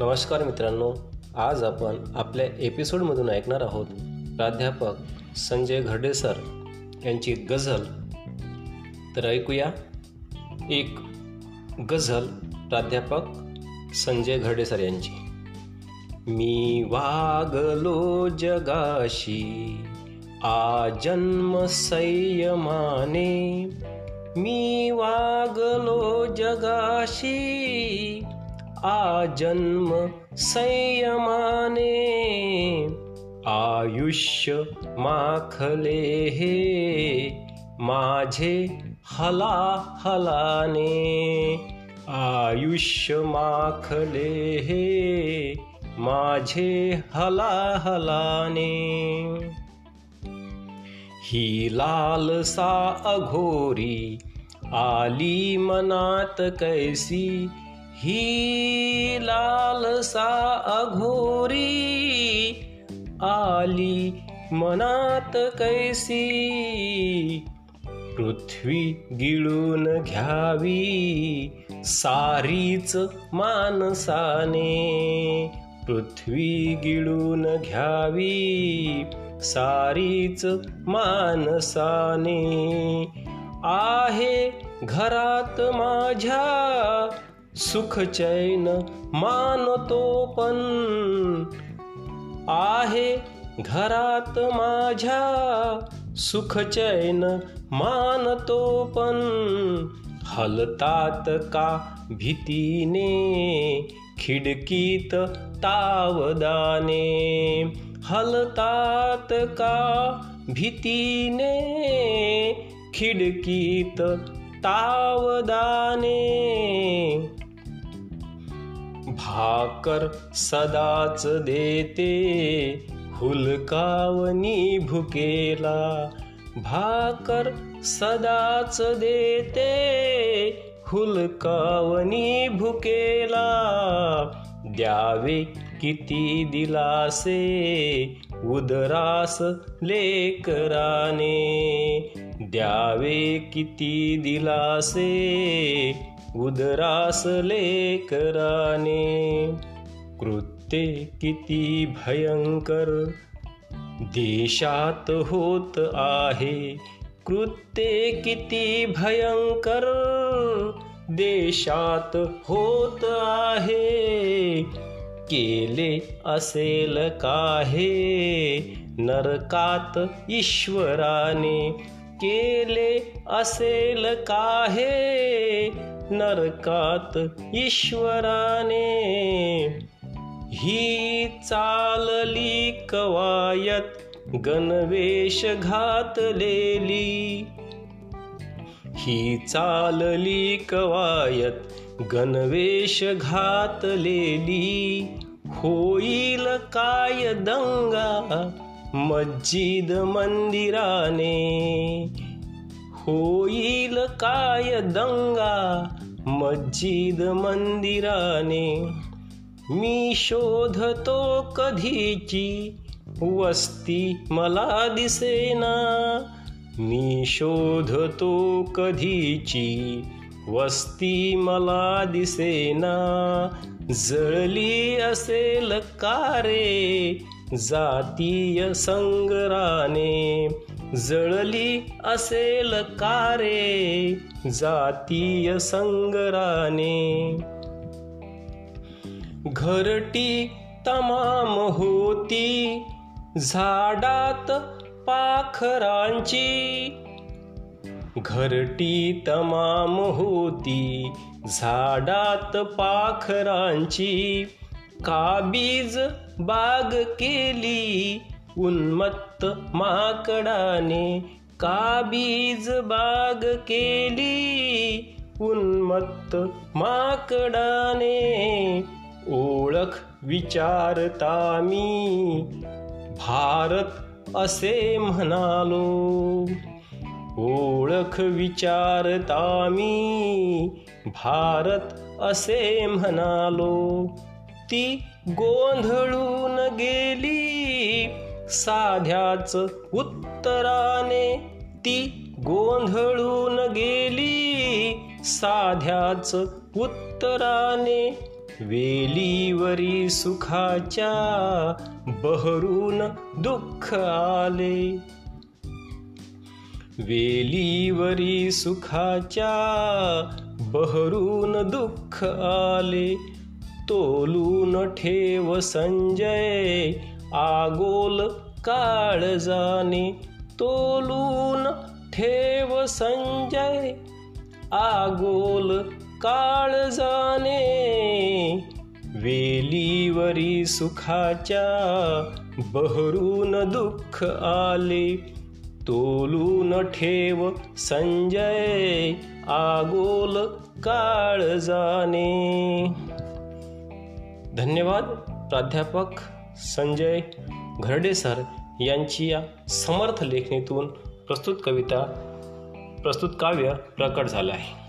नमस्कार मित्रांनो आज आपण आपल्या एपिसोडमधून ऐकणार आहोत प्राध्यापक संजय घरडे सर यांची गझल. तर ऐकूया. एक गझल प्राध्यापक संजय घरडे सर यांची. मी वागलो जगाशी आ जन्म संयमाने. मी वागलो जगाशी आजन्म संयमाने आयुष्य माखले हे माझे हला हलाने आयुष्य माखले हे माझे हला हलाने ही लालसा अघोरी आली मनात कैसी ही लालसा अघोरी आली मनात कैसी. पृथ्वी गिळून घ्यावी सारीच मानसाने. पृथ्वी गिळून घ्यावी सारीच मानसाने. आहे घरात माझ्या सुख चैन मानतो पण आहे घरात माझ्या सुख चैन मानतो पण हलतात का भीतीने खिडकीत तावदाने। हलतात का भीतीने खिडकीत तावदाने। भाकर सदाच देते हुलकावनी भुकेला. भाकर सदाच देते हुलकावनी भुकेला. द्यावे किती दिलासे उदरास लेकराने. द्यावे किती दिलासे उदरास लेकराने कृत्ये किती भयंकर. देशात होत आहे. कृत्ये किती भयंकर. देशात होत आहे. केले असेल काहे? नरकात ईश्वराने केले असेल काहे? नरकात ईश्वराने. ही चालली कवायत गणवेश घातलेली. ही चालली कवायत गणवेश घातलेली. होईल काय दंगा मस्जिद मंदिराने. होईल काय दंगा मस्जिद मंदिराने मी शोधतो कधीची? वस्ती मला दिसेना. मी शोधतो कधीची? वस्ती मला दिसेना. जळली असेल कारे जातीय संगराने जळली असेल कारे जातीय संगराने. घरटी तमाम होती झाडात पाखरांची. घरटी तमाम होती झाडात पाखरांची. काबीज बाग केली उन्मत्त माकडाने का बीज बाग केली. उन्मत्त माकडाने ओळख विचारता मी. भारत असे म्हणालो. ओळख विचारता मी. भारत असे म्हणालो. ती गोंधळून गेली. साध्याच उत्तराने ती गोंधळून गेली. साध्याच उत्तराने वेलीवरी सुखाच्या बहरून दुःख आले. वेलीवरी सुखाच्या बहरून दुःख आले. तोलून ठेव संजय आगोल काळजाने तोलून ठेव संजय. आगोल काळ जाणे वेलीवरी सुखाच्या बहरून दुःख आले. तोलून ठेव संजय आगोल काळजाने धन्यवाद प्राध्यापक. संजय घरडे सर यांची या समर्थ लेखणीतून प्रस्तुत कविता प्रस्तुत काव्य प्रकट झालं आहे.